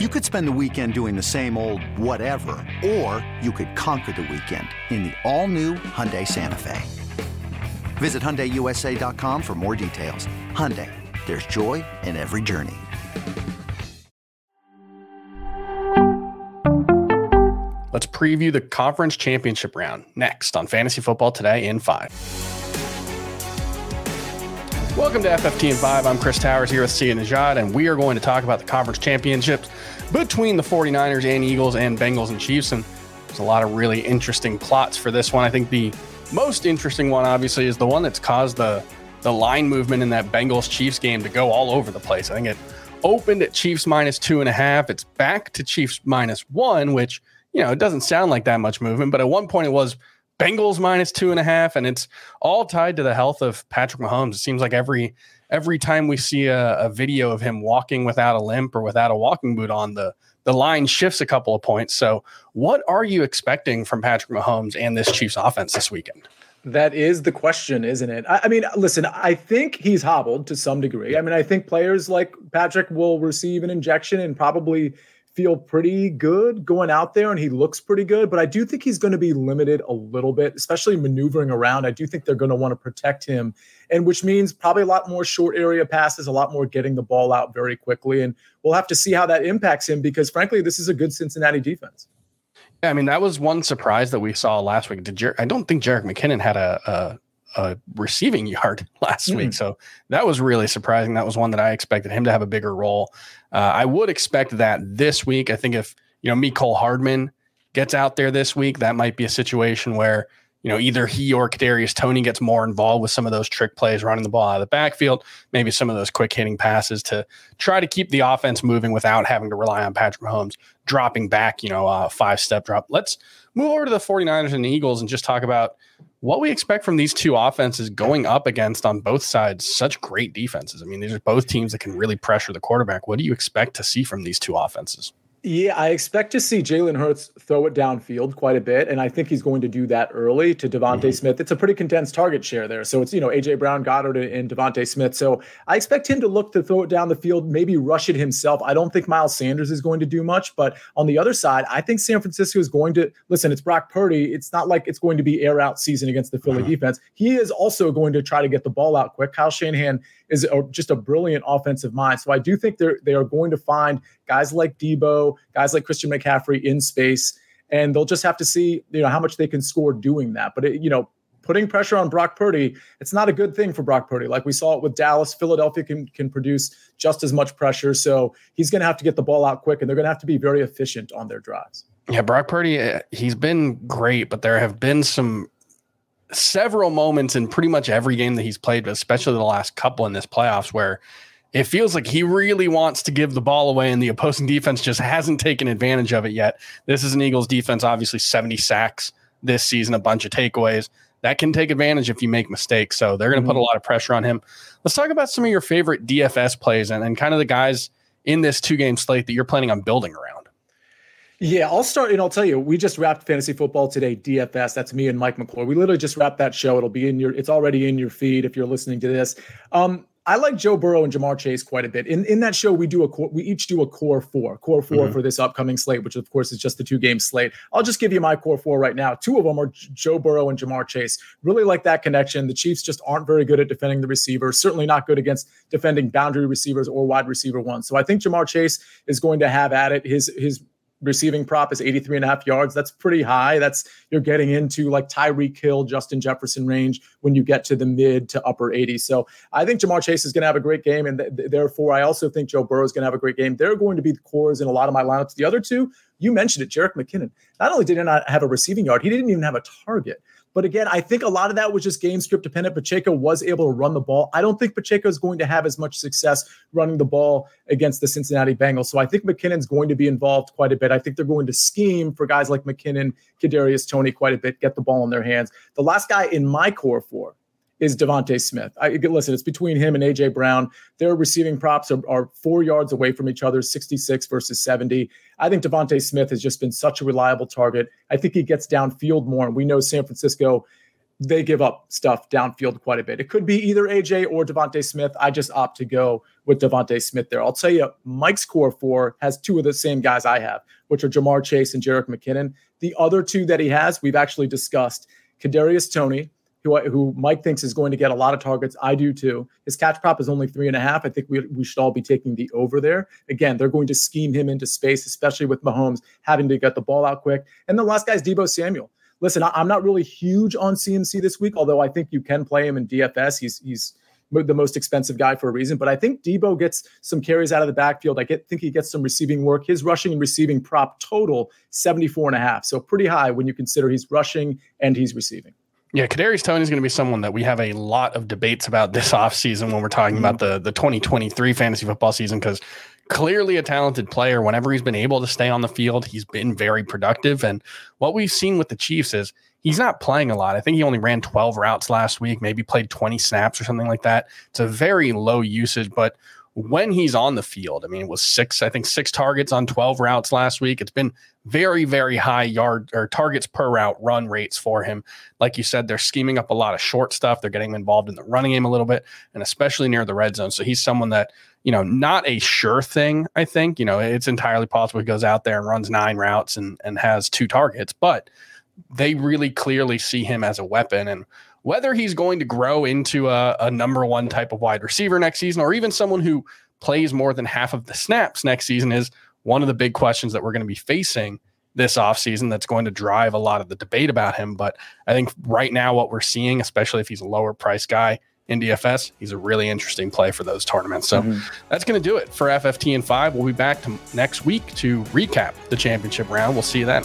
You could spend the weekend doing the same old whatever, or you could conquer the weekend in the all-new Hyundai Santa Fe. Visit HyundaiUSA.com for more details. Hyundai, there's joy in every journey. Let's preview the conference championship round next on Fantasy Football Today in 5. Welcome to FFT in 5. I'm Chris Towers here with Sia Nejad, and we are going to talk about the conference championships between the 49ers and Eagles and Bengals and Chiefs. And there's a lot of really interesting plots for this one. I think the most interesting one, obviously, is the one that's caused the the line movement in that Bengals Chiefs game to go all over the place. I think it opened at Chiefs minus two and a half. It's back to Chiefs minus one, which you know it doesn't sound like that much movement, but at one point it was Bengals minus two and a half, and it's all tied to the health of Patrick Mahomes. It seems like every every time we see a, a, video of him walking without a limp or without a walking boot on, the the line shifts a couple of points. So, what are you expecting from Patrick Mahomes and this Chiefs offense this weekend? That is the question, isn't it? I, I, mean, listen, I think he's hobbled to some degree. I mean, I think players like Patrick will receive an injection and probably feel pretty good going out there and he looks pretty good, but I do think he's going to be limited a little bit, especially maneuvering around. I do think they're going to want to protect him, and which means probably a lot more short area passes, a lot more getting the ball out very quickly. And we'll have to see how that impacts him because, frankly, this is a good Cincinnati defense. Yeah, I mean, that was one surprise that we saw last week. Did Jer- I don't think Jerick McKinnon had a, a a receiving yard last mm. week. So that was really surprising. That was one that I expected him to have a bigger role. Uh, I would expect that this week. I think if, you know, Mecole Hardman gets out there this week, that might be a situation where, you know, either he or Kadarius Toney gets more involved with some of those trick plays, running the ball out of the backfield, maybe some of those quick hitting passes to try to keep the offense moving without having to rely on Patrick Mahomes dropping back, you know, a five step drop. Let's move over to the 49ers and the Eagles and just talk about what we expect from these two offenses going up against on both sides such great defenses. I mean, these are both teams that can really pressure the quarterback. What do you expect to see from these two offenses? Yeah, I expect to see Jalen Hurts throw it downfield quite a bit, and I think he's going to do that early to DeVonta mm-hmm. Smith. It's a pretty condensed target share there, so it's you know AJ Brown, Goedert, and DeVonta Smith. So I expect him to look to throw it down the field, maybe rush it himself. I don't think Miles Sanders is going to do much, but on the other side, I think San Francisco is going to listen. It's Brock Purdy. It's not like it's going to be air out season against the Philly mm-hmm. defense. He is also going to try to get the ball out quick. Kyle Shanahan is a, just a brilliant offensive mind. So I do think they're they are going to find guys like Deebo, guys like Christian McCaffrey in space, and they'll just have to see you know how much they can score doing that. But it, you know. Putting pressure on Brock Purdy, it's not a good thing for Brock Purdy. Like we saw it with Dallas, Philadelphia can, can produce just as much pressure. So he's going to have to get the ball out quick, and they're going to have to be very efficient on their drives. Yeah, Brock Purdy, uh, he's been great, but there have been some several moments in pretty much every game that he's played, but especially the last couple in this playoffs where it feels like he really wants to give the ball away and the opposing defense just hasn't taken advantage of it yet. This is an Eagles defense, obviously 70 sacks this season, a bunch of takeaways. That can take advantage if you make mistakes. So they're going to mm-hmm. put a mm-hmm. lot of pressure on him. Let's talk about some of your favorite DFS plays and, and kind of the guys in this two game slate that you're planning on building around. Yeah, I'll start and I'll tell you, we just wrapped fantasy football today, DFS. That's me and Mike McClure. We literally just wrapped that show. It'll be in your, it's already in your feed if you're listening to this. Um, I like Joe Burrow and Ja'Marr Chase quite a bit. In in that show, we do a core, we each do a core four, core 4 mm-hmm. for this upcoming slate, which of course is just the two game slate. I'll just give you my core four right now. Two of them are Joe Burrow and Ja'Marr Chase. Really like that connection. The Chiefs just aren't very good at defending the receivers. Certainly not good against defending boundary receivers or wide receiver ones. So I think Ja'Marr Chase is going to have at it. His his receiving prop is 83 and a half yards. That's pretty high. That's you're getting into like Tyreek Hill, Justin Jefferson range when you get to the mid to upper 80s. So I think Ja'Marr Chase is going to have a great game. And th- therefore, I also think Joe Burrow is going to have a great game. They're going to be the cores in a lot of my lineups. The other two, you mentioned it, Jerick McKinnon. Not only did he not have a receiving yard, he didn't even have a target. But again, I think a lot of that was just game script dependent. Pacheco was able to run the ball. I don't think Pacheco is going to have as much success running the ball against the Cincinnati Bengals. So I think McKinnon's going to be involved quite a bit. I think they're going to scheme for guys like McKinnon, Kadarius Toney quite a bit, get the ball in their hands. The last guy in my core four is DeVonta Smith. I listen, it's between him and AJ Brown. Their receiving props are, are, four yards away from each other, 66 versus 70. I think DeVonta Smith has just been such a reliable target. I think he gets downfield more. And we know San Francisco they give up stuff downfield quite a bit. It could be either AJ or DeVonta Smith. I just opt to go with DeVonta Smith there. I'll tell you, Mike's core four has two of the same guys I have, which are Ja'Marr Chase and Jerick McKinnon. The other two that he has, we've actually discussed. Kadarius Toney, who who Mike thinks is going to get a lot of targets. I do too. His catch prop is only three and a half. I think we we should all be taking the over there. Again, they're going to scheme him into space, especially with Mahomes having to get the ball out quick. And the last guy is Deebo Samuel. Listen, I'm not really huge on CMC this week, although I think you can play him in DFS. He's he's the most expensive guy for a reason. But I think Deebo gets some carries out of the backfield. I get think he gets some receiving work. His rushing and receiving prop total 74 and a half. So pretty high when you consider he's rushing and he's receiving. Yeah, Kadarius Toney is going to be someone that we have a lot of debates about this offseason when we're talking about the the 2023 fantasy football season because clearly a talented player. Whenever he's been able to stay on the field, he's been very productive. And what we've seen with the Chiefs is he's not playing a lot. I think he only ran 12 routes last week, maybe played 20 snaps or something like that. It's a very low usage, but when he's on the field. I mean, it was six, I think six targets on 12 routes last week. It's been very, very high yard or targets per route run rates for him. Like you said, they're scheming up a lot of short stuff. They're getting him involved in the running game a little bit, and especially near the red zone. So he's someone that, you know, not a sure thing, I think. You know, it's entirely possible he goes out there and runs nine routes and, and has two targets, but they really clearly see him as a weapon. And whether he's going to grow into a, a number one type of wide receiver next season or even someone who plays more than half of the snaps next season is one of the big questions that we're going to be facing this offseason that's going to drive a lot of the debate about him. But I think right now, what we're seeing, especially if he's a lower price guy in DFS, he's a really interesting play for those tournaments. So mm-hmm. that's going to do it for FFT and five. We'll be back to next week to recap the championship round. We'll see you then.